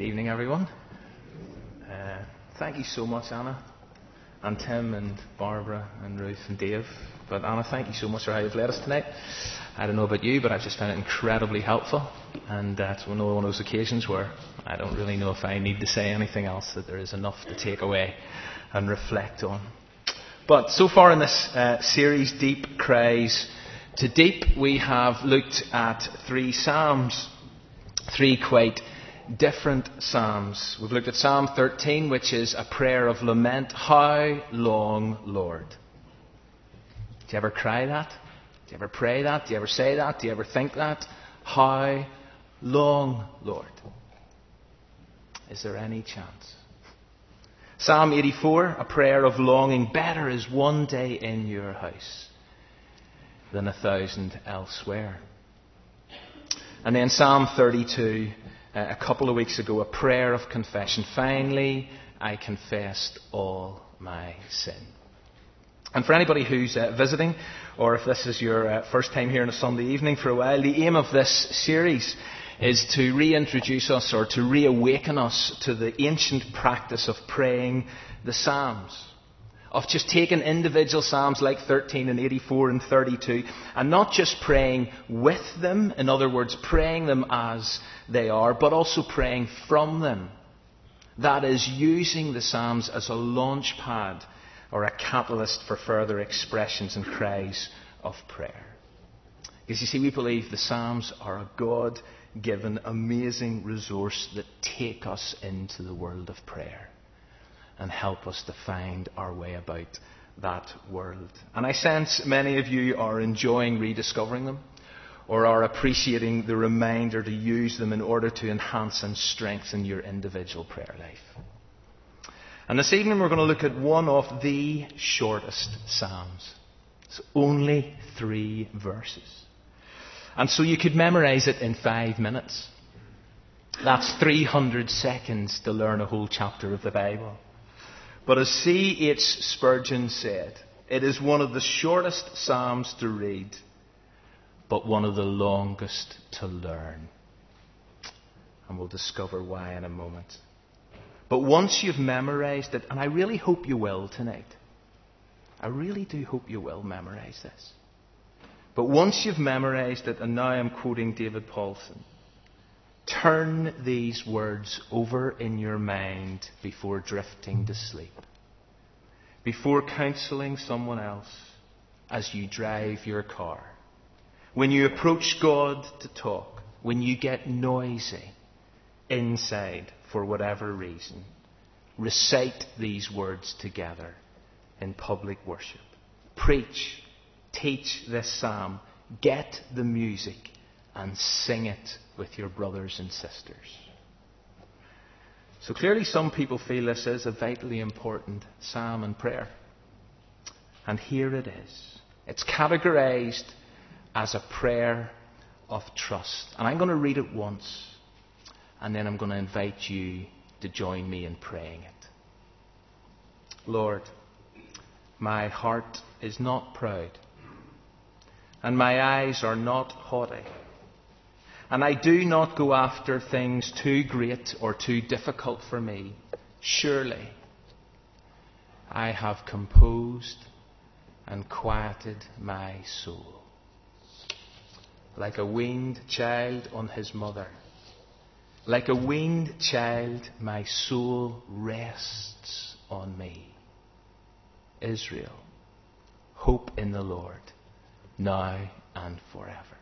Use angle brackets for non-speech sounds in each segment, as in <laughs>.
Good evening, everyone. Uh, thank you so much, Anna, and Tim, and Barbara, and Ruth, and Dave. But Anna, thank you so much for how you've led us tonight. I don't know about you, but I've just found it incredibly helpful. And uh, it's one of those occasions where I don't really know if I need to say anything else, that there is enough to take away and reflect on. But so far in this uh, series, Deep Cries to Deep, we have looked at three Psalms, three quite different Psalms. We've looked at Psalm 13, which is a prayer of lament. How long, Lord? Do you ever cry that? Do you ever pray that? Do you ever say that? Do you ever think that? How long, Lord? Is there any chance? Psalm 84, a prayer of longing. Better is one day in your house than a thousand elsewhere. And then Psalm 32, uh, a couple of weeks ago, a prayer of confession. Finally, I confessed all my sin. And for anybody who's uh, visiting, or if this is your uh, first time here on a Sunday evening for a while, the aim of this series is to reintroduce us or to reawaken us to the ancient practice of praying the Psalms. Of just taking individual Psalms like 13 and 84 and 32 and not just praying with them, in other words, praying them as they are, but also praying from them. That is, using the Psalms as a launch pad or a catalyst for further expressions and cries of prayer. Because you see, we believe the Psalms are a God given amazing resource that take us into the world of prayer and help us to find our way about that world. And I sense many of you are enjoying rediscovering them or are appreciating the reminder to use them in order to enhance and strengthen your individual prayer life. And this evening we're going to look at one of the shortest Psalms. It's only three verses. And so you could memorize it in five minutes. That's 300 seconds to learn a whole chapter of the Bible. But as C.H. Spurgeon said, it is one of the shortest Psalms to read, but one of the longest to learn. And we'll discover why in a moment. But once you've memorized it, and I really hope you will tonight, I really do hope you will memorize this. But once you've memorized it, and now I'm quoting David Powlison, turn these words over in your mind before drifting to sleep, before counseling someone else as you drive your car, when you approach God to talk, when you get noisy inside for whatever reason. Recite these words together in public worship. Preach teach this psalm, get the music, and sing it with your brothers and sisters. So clearly, some people feel this is a vitally important psalm and prayer. And here it is. It's categorized as a prayer of trust. And I'm going to read it once, and then I'm going to invite you to join me in praying it. Lord, my heart is not proud and my eyes are not haughty. And I do not go after things too great or too difficult for me. Surely I have composed and quieted my soul. Like a weaned child on his mother. Like a weaned child, my soul rests on me. Israel, hope in the Lord now and forever.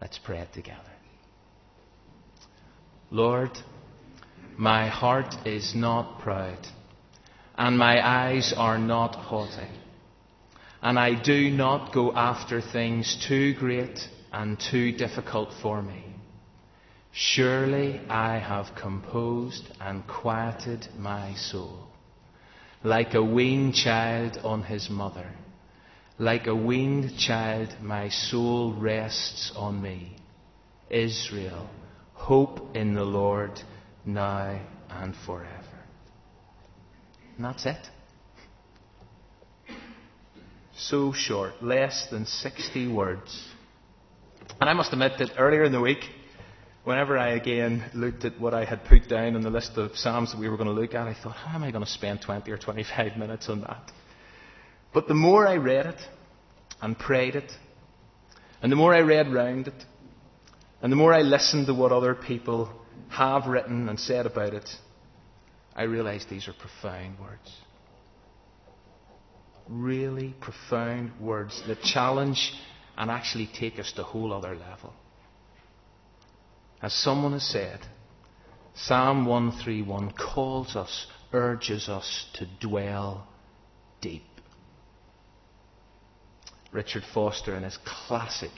Let's pray it together. Lord, my heart is not proud, and my eyes are not haughty, and I do not go after things too great and too difficult for me. Surely I have composed and quieted my soul, like a weaned child on his mother. Like a weaned child, my soul rests on me. Israel, hope in the Lord now and forever. And that's it. So short, less than 60 words. And I must admit that earlier in the week, whenever I again looked at what I had put down on the list of Psalms that we were going to look at, I thought, how am I going to spend 20 or 25 minutes on that? But the more I read it and prayed it, and the more I read round it, and the more I listened to what other people have written and said about it, I realized these are profound words. Really profound words that challenge and actually take us to a whole other level. As someone has said, Psalm 131 calls us, urges us to dwell deep. Richard Foster, in his classic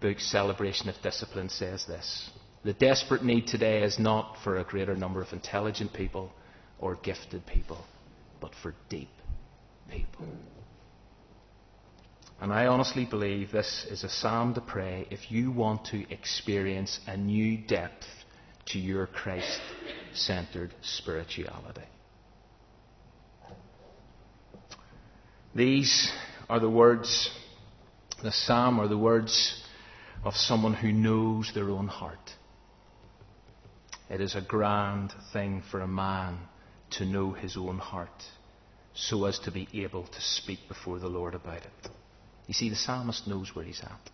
book, Celebration of Discipline, says this The desperate need today is not for a greater number of intelligent people or gifted people, but for deep people. And I honestly believe this is a psalm to pray if you want to experience a new depth to your Christ centered spirituality. These are the words, the psalm are the words of someone who knows their own heart. It is a grand thing for a man to know his own heart so as to be able to speak before the Lord about it. You see, the psalmist knows where he's at.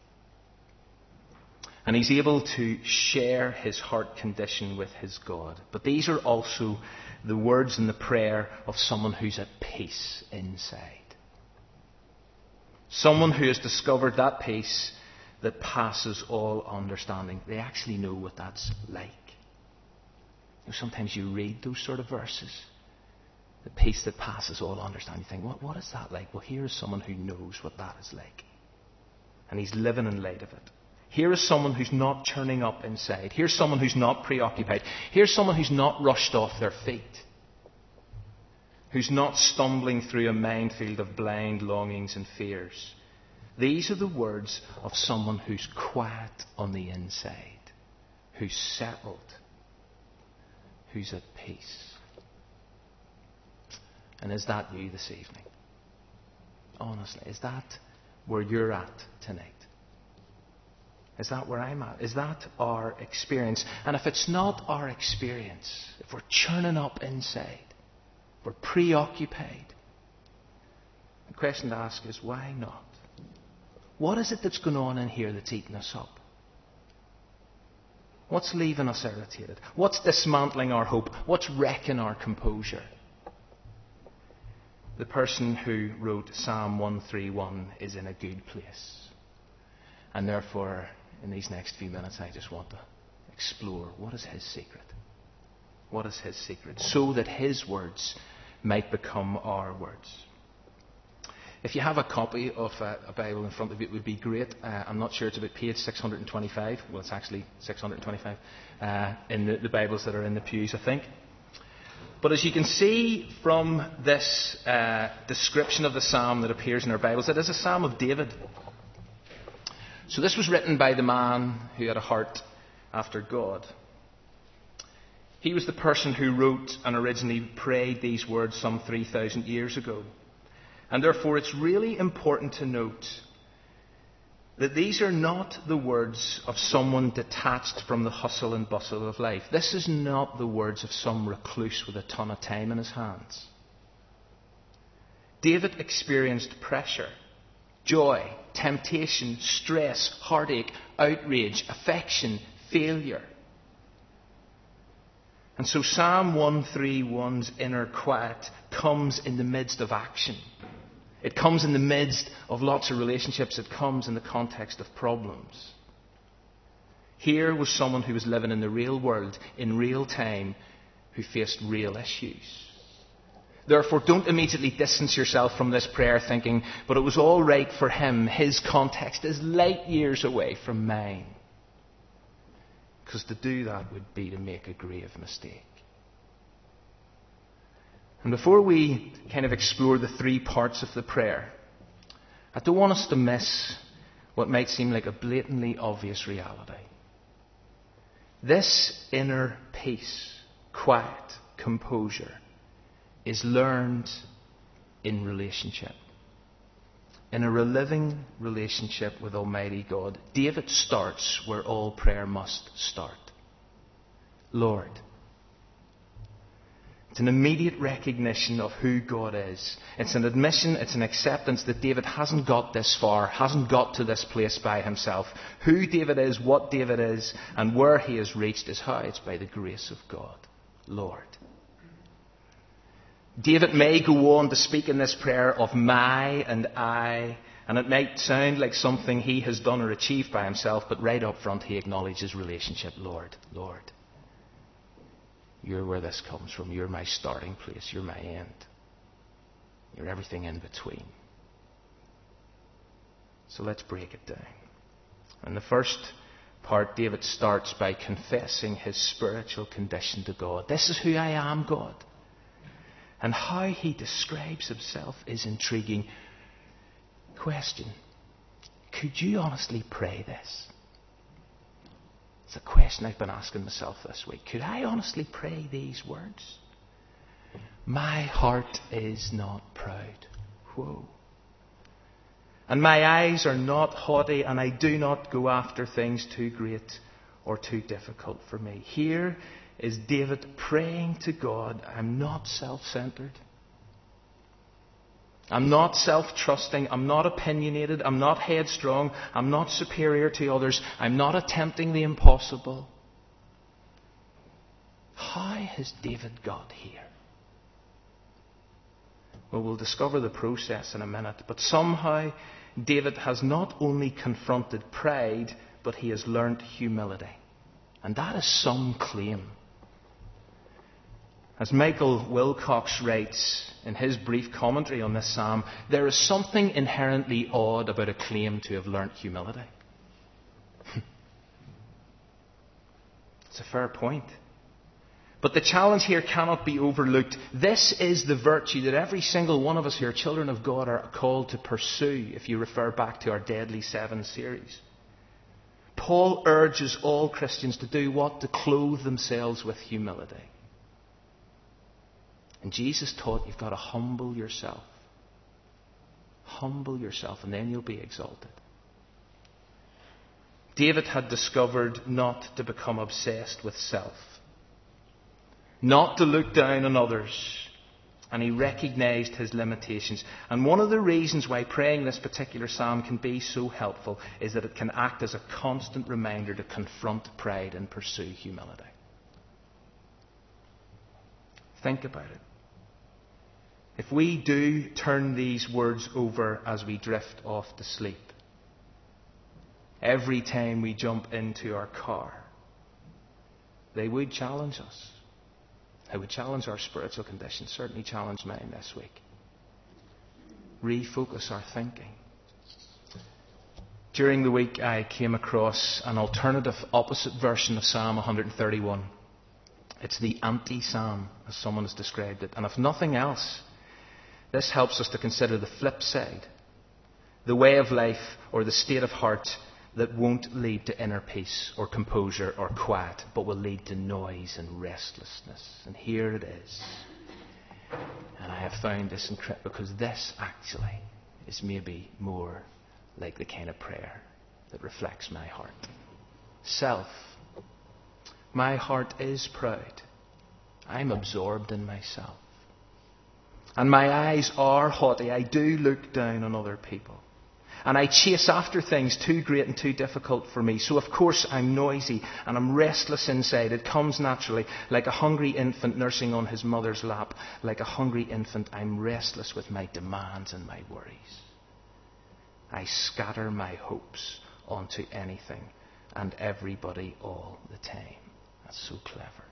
And he's able to share his heart condition with his God. But these are also the words and the prayer of someone who's at peace inside. Someone who has discovered that peace that passes all understanding. They actually know what that's like. You know, sometimes you read those sort of verses the peace that passes all understanding. You think, what, what is that like? Well, here is someone who knows what that is like. And he's living in light of it. Here is someone who's not turning up inside. Here's someone who's not preoccupied. Here's someone who's not rushed off their feet. Who's not stumbling through a minefield of blind longings and fears. These are the words of someone who's quiet on the inside, who's settled, who's at peace. And is that you this evening? Honestly, is that where you're at tonight? Is that where I'm at? Is that our experience? And if it's not our experience, if we're churning up inside, we're preoccupied, the question to ask is why not? What is it that's going on in here that's eating us up? What's leaving us irritated? What's dismantling our hope? What's wrecking our composure? the person who wrote Psalm 131 is in a good place. And therefore, in these next few minutes, I just want to explore what is his secret? What is his secret? So that his words might become our words. If you have a copy of a, a Bible in front of you, it would be great. Uh, I'm not sure it's about page 625. Well, it's actually 625 uh, in the, the Bibles that are in the pews, I think. But as you can see from this uh, description of the psalm that appears in our Bibles, it is a psalm of David. So this was written by the man who had a heart after God. He was the person who wrote and originally prayed these words some 3,000 years ago. And therefore, it's really important to note that these are not the words of someone detached from the hustle and bustle of life. This is not the words of some recluse with a ton of time in his hands. David experienced pressure, joy, temptation, stress, heartache, outrage, affection, failure. And so Psalm 131's inner quiet comes in the midst of action. It comes in the midst of lots of relationships. It comes in the context of problems. Here was someone who was living in the real world, in real time, who faced real issues. Therefore, don't immediately distance yourself from this prayer thinking, but it was all right for him. His context is light years away from mine. Because to do that would be to make a grave mistake. And before we kind of explore the three parts of the prayer, I don't want us to miss what might seem like a blatantly obvious reality. This inner peace, quiet, composure is learned in relationship. In a living relationship with Almighty God, David starts where all prayer must start. Lord. It's an immediate recognition of who God is. It's an admission, it's an acceptance that David hasn't got this far, hasn't got to this place by himself. Who David is, what David is, and where he has reached is how it's by the grace of God. Lord. David may go on to speak in this prayer of my and I, and it might sound like something he has done or achieved by himself, but right up front he acknowledges relationship. Lord, Lord. You're where this comes from. You're my starting place. You're my end. You're everything in between. So let's break it down. In the first part, David starts by confessing his spiritual condition to God. This is who I am, God. And how he describes himself is intriguing. Question Could you honestly pray this? It's a question I've been asking myself this week. Could I honestly pray these words? My heart is not proud. Whoa. And my eyes are not haughty, and I do not go after things too great or too difficult for me. Here is David praying to God, I'm not self centered. I'm not self trusting. I'm not opinionated. I'm not headstrong. I'm not superior to others. I'm not attempting the impossible. How has David got here? Well, we'll discover the process in a minute. But somehow, David has not only confronted pride, but he has learnt humility. And that is some claim. As Michael Wilcox writes in his brief commentary on this psalm, there is something inherently odd about a claim to have learnt humility. <laughs> it's a fair point. But the challenge here cannot be overlooked. This is the virtue that every single one of us here, children of God, are called to pursue, if you refer back to our Deadly Seven series. Paul urges all Christians to do what? To clothe themselves with humility. And Jesus taught you've got to humble yourself. Humble yourself, and then you'll be exalted. David had discovered not to become obsessed with self, not to look down on others, and he recognized his limitations. And one of the reasons why praying this particular psalm can be so helpful is that it can act as a constant reminder to confront pride and pursue humility. Think about it. If we do turn these words over as we drift off to sleep, every time we jump into our car, they would challenge us. They would challenge our spiritual condition, certainly challenge mine this week. Refocus our thinking. During the week, I came across an alternative, opposite version of Psalm 131. It's the anti psalm, as someone has described it. And if nothing else, this helps us to consider the flip side the way of life or the state of heart that won't lead to inner peace or composure or quiet, but will lead to noise and restlessness. And here it is. And I have found this incredible because this actually is maybe more like the kind of prayer that reflects my heart. Self. My heart is proud. I'm absorbed in myself. And my eyes are haughty. I do look down on other people. And I chase after things too great and too difficult for me. So, of course, I'm noisy and I'm restless inside. It comes naturally, like a hungry infant nursing on his mother's lap. Like a hungry infant, I'm restless with my demands and my worries. I scatter my hopes onto anything and everybody all the time. That's so clever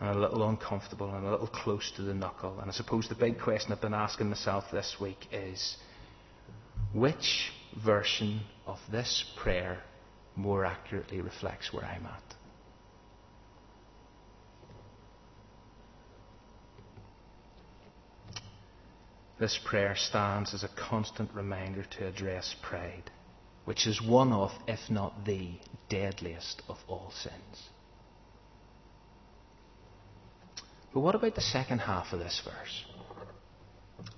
and a little uncomfortable and a little close to the knuckle. And I suppose the big question I've been asking myself this week is which version of this prayer more accurately reflects where I'm at? This prayer stands as a constant reminder to address pride, which is one of, if not the, deadliest of all sins. But what about the second half of this verse?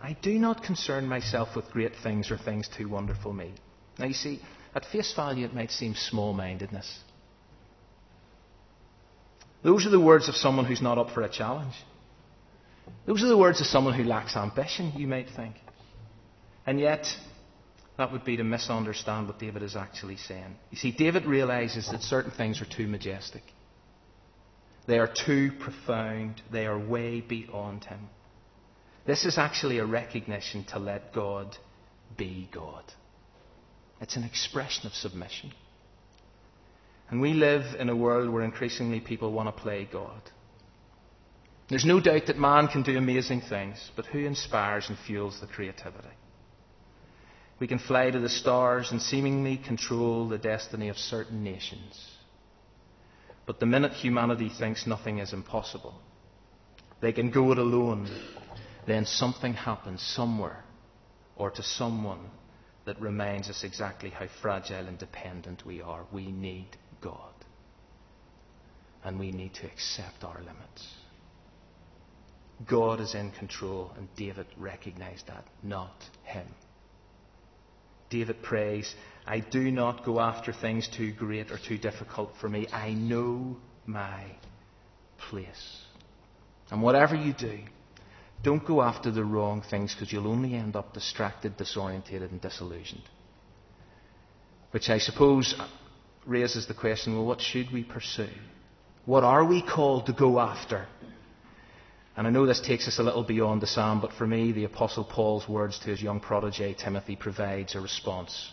I do not concern myself with great things or things too wonderful me. Now, you see, at face value, it might seem small mindedness. Those are the words of someone who's not up for a challenge. Those are the words of someone who lacks ambition, you might think. And yet, that would be to misunderstand what David is actually saying. You see, David realizes that certain things are too majestic, they are too profound, they are way beyond him. This is actually a recognition to let God be God. It's an expression of submission. And we live in a world where increasingly people want to play God. There's no doubt that man can do amazing things, but who inspires and fuels the creativity? We can fly to the stars and seemingly control the destiny of certain nations. But the minute humanity thinks nothing is impossible, they can go it alone, then something happens somewhere or to someone that reminds us exactly how fragile and dependent we are. We need God. And we need to accept our limits. God is in control, and David recognized that, not him. David prays, I do not go after things too great or too difficult for me. I know my place. And whatever you do, don't go after the wrong things because you'll only end up distracted, disorientated, and disillusioned. Which I suppose raises the question well, what should we pursue? What are we called to go after? And I know this takes us a little beyond the psalm, but for me, the Apostle Paul's words to his young protege Timothy provides a response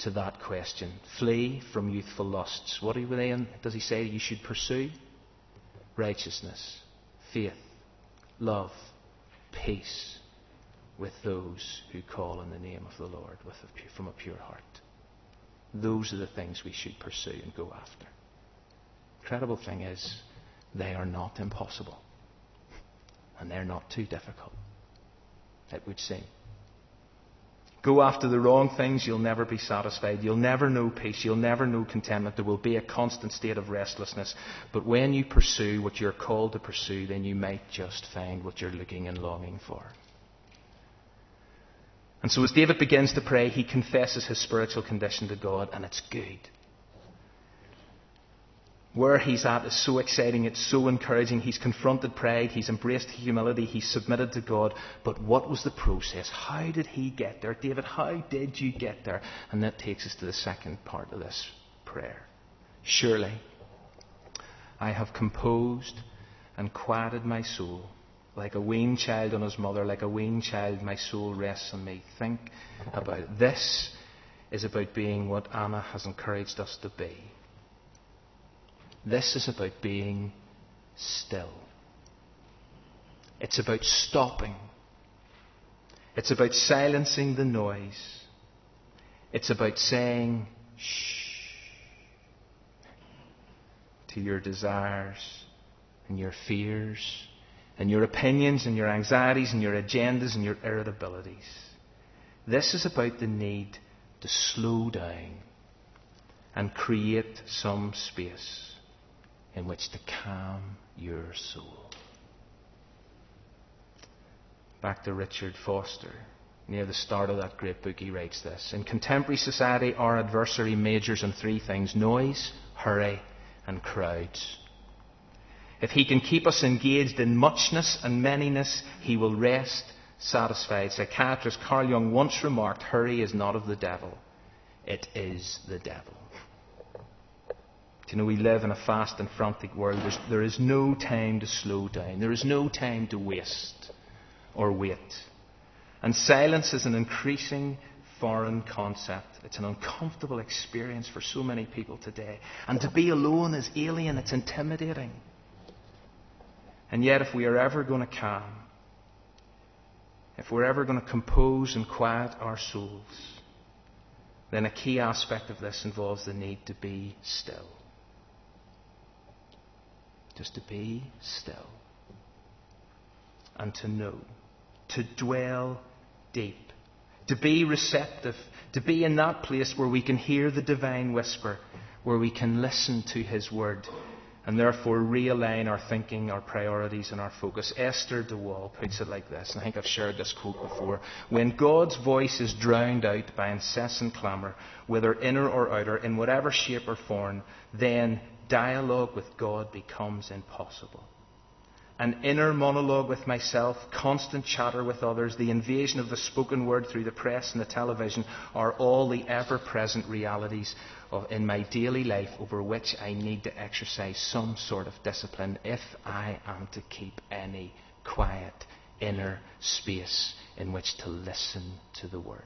to that question. Flee from youthful lusts. What are they in? Does he say you should pursue? Righteousness, faith, love, peace with those who call in the name of the Lord a, from a pure heart. Those are the things we should pursue and go after. Incredible thing is, they are not impossible. And they're not too difficult, it would seem. Go after the wrong things, you'll never be satisfied. You'll never know peace. You'll never know contentment. There will be a constant state of restlessness. But when you pursue what you're called to pursue, then you might just find what you're looking and longing for. And so as David begins to pray, he confesses his spiritual condition to God, and it's good. Where he's at is so exciting, it's so encouraging. He's confronted pride, he's embraced humility, he's submitted to God. But what was the process? How did he get there? David, how did you get there? And that takes us to the second part of this prayer. Surely, I have composed and quieted my soul. Like a weaned child on his mother, like a weaned child, my soul rests on me. Think about it. This is about being what Anna has encouraged us to be this is about being still. It's about stopping. It's about silencing the noise. It's about saying shh to your desires and your fears and your opinions and your anxieties and your agendas and your irritabilities. This is about the need to slow down and create some space in which to calm your soul. Back to Richard Foster. Near the start of that great book, he writes this In contemporary society, our adversary majors on three things noise, hurry, and crowds. If he can keep us engaged in muchness and manyness, he will rest satisfied. Psychiatrist Carl Jung once remarked, Hurry is not of the devil, it is the devil. You know, we live in a fast and frantic world. There's, there is no time to slow down. There is no time to waste or wait. And silence is an increasing foreign concept. It's an uncomfortable experience for so many people today. And to be alone is alien, it's intimidating. And yet, if we are ever going to calm, if we're ever going to compose and quiet our souls, then a key aspect of this involves the need to be still just to be still and to know, to dwell deep, to be receptive, to be in that place where we can hear the divine whisper, where we can listen to His word, and therefore realign our thinking, our priorities, and our focus. Esther de Waal puts it like this, and I think I've shared this quote before. When God's voice is drowned out by incessant clamour, whether inner or outer, in whatever shape or form, then dialogue with God becomes impossible an inner monologue with myself, constant chatter with others, the invasion of the spoken word through the press and the television are all the ever present realities of, in my daily life over which I need to exercise some sort of discipline if I am to keep any quiet inner space in which to listen to the word.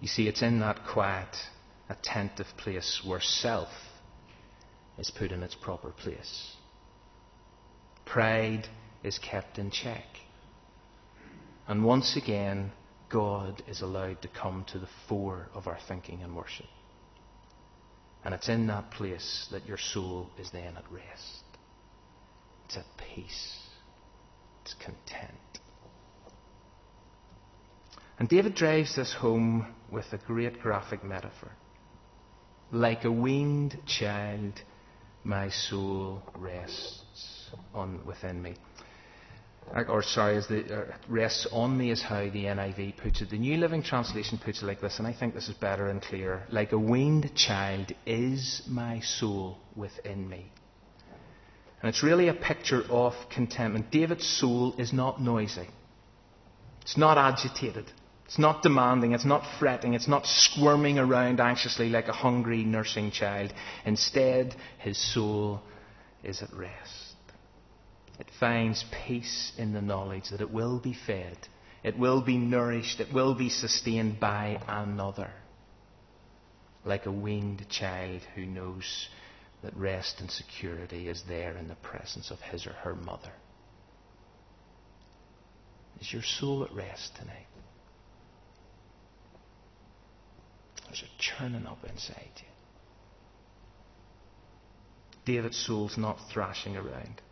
You see, it's in that quiet, attentive place where self is put in its proper place. Pride is kept in check. And once again, God is allowed to come to the fore of our thinking and worship. And it's in that place that your soul is then at rest. It's at peace. It's content. And David drives this home with a great graphic metaphor. Like a weaned child, my soul rests on within me. Or sorry, as the uh, rests on me is how the NIV puts it. The New Living Translation puts it like this, and I think this is better and clearer. Like a weaned child is my soul within me. And it's really a picture of contentment. David's soul is not noisy. It's not agitated. It's not demanding. It's not fretting. It's not squirming around anxiously like a hungry nursing child. Instead, his soul is at rest. Finds peace in the knowledge that it will be fed, it will be nourished, it will be sustained by another. Like a weaned child who knows that rest and security is there in the presence of his or her mother. Is your soul at rest tonight? There's a churning up inside you. David's soul's not thrashing around.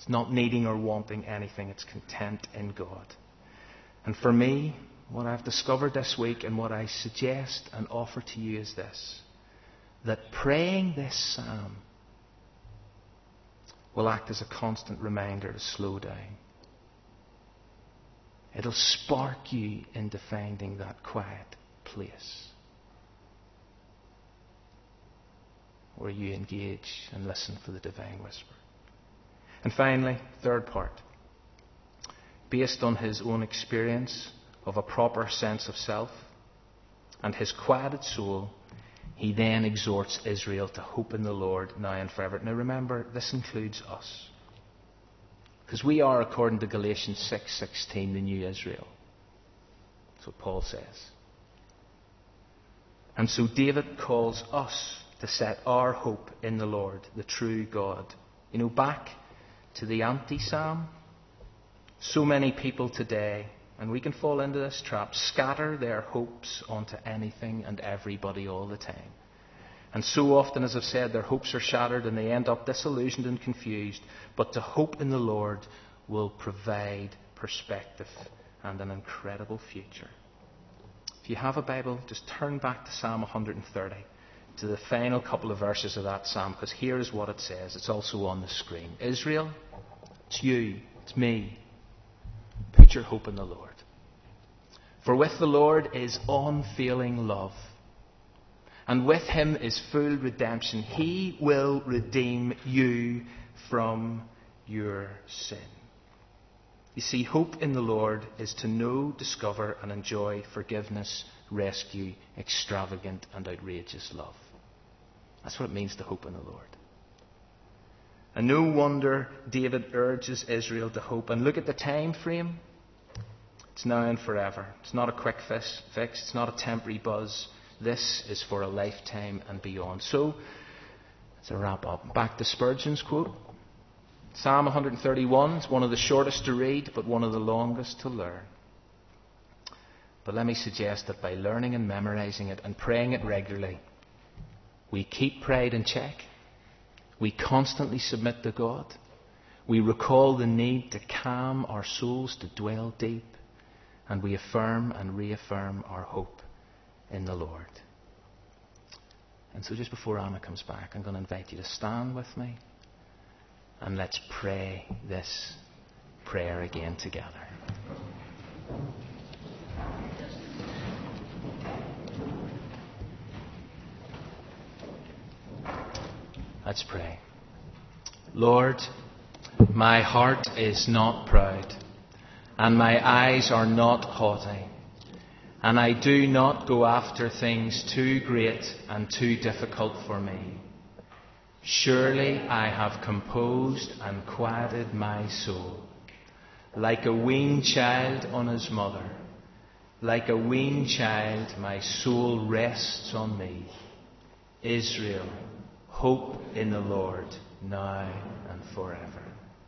It's not needing or wanting anything, it's content in God. And for me, what I've discovered this week and what I suggest and offer to you is this that praying this psalm will act as a constant reminder to slow down. It'll spark you into finding that quiet place where you engage and listen for the divine whisper. And finally, third part. Based on his own experience of a proper sense of self and his quieted soul, he then exhorts Israel to hope in the Lord now and forever. Now remember, this includes us. Because we are, according to Galatians 6:16, the new Israel. That's what Paul says. And so David calls us to set our hope in the Lord, the true God. You know, back to the anti psalm. So many people today, and we can fall into this trap, scatter their hopes onto anything and everybody all the time. And so often, as I've said, their hopes are shattered and they end up disillusioned and confused. But to hope in the Lord will provide perspective and an incredible future. If you have a Bible, just turn back to Psalm 130 to the final couple of verses of that psalm, because here is what it says. It's also on the screen. Israel, it's you, it's me. Put your hope in the Lord. For with the Lord is unfailing love, and with him is full redemption. He will redeem you from your sin. You see, hope in the Lord is to know, discover, and enjoy forgiveness, rescue, extravagant, and outrageous love. That's what it means to hope in the Lord. And no wonder David urges Israel to hope. And look at the time frame. It's now and forever. It's not a quick fix. It's not a temporary buzz. This is for a lifetime and beyond. So, it's a wrap up. Back to Spurgeon's quote. Psalm 131 is one of the shortest to read, but one of the longest to learn. But let me suggest that by learning and memorizing it and praying it regularly, we keep pride in check. We constantly submit to God. We recall the need to calm our souls to dwell deep. And we affirm and reaffirm our hope in the Lord. And so just before Anna comes back, I'm going to invite you to stand with me and let's pray this prayer again together. Let's pray. Lord, my heart is not proud, and my eyes are not haughty, and I do not go after things too great and too difficult for me. Surely I have composed and quieted my soul, like a weaned child on his mother. Like a weaned child, my soul rests on me. Israel, Hope in the Lord, now and forever.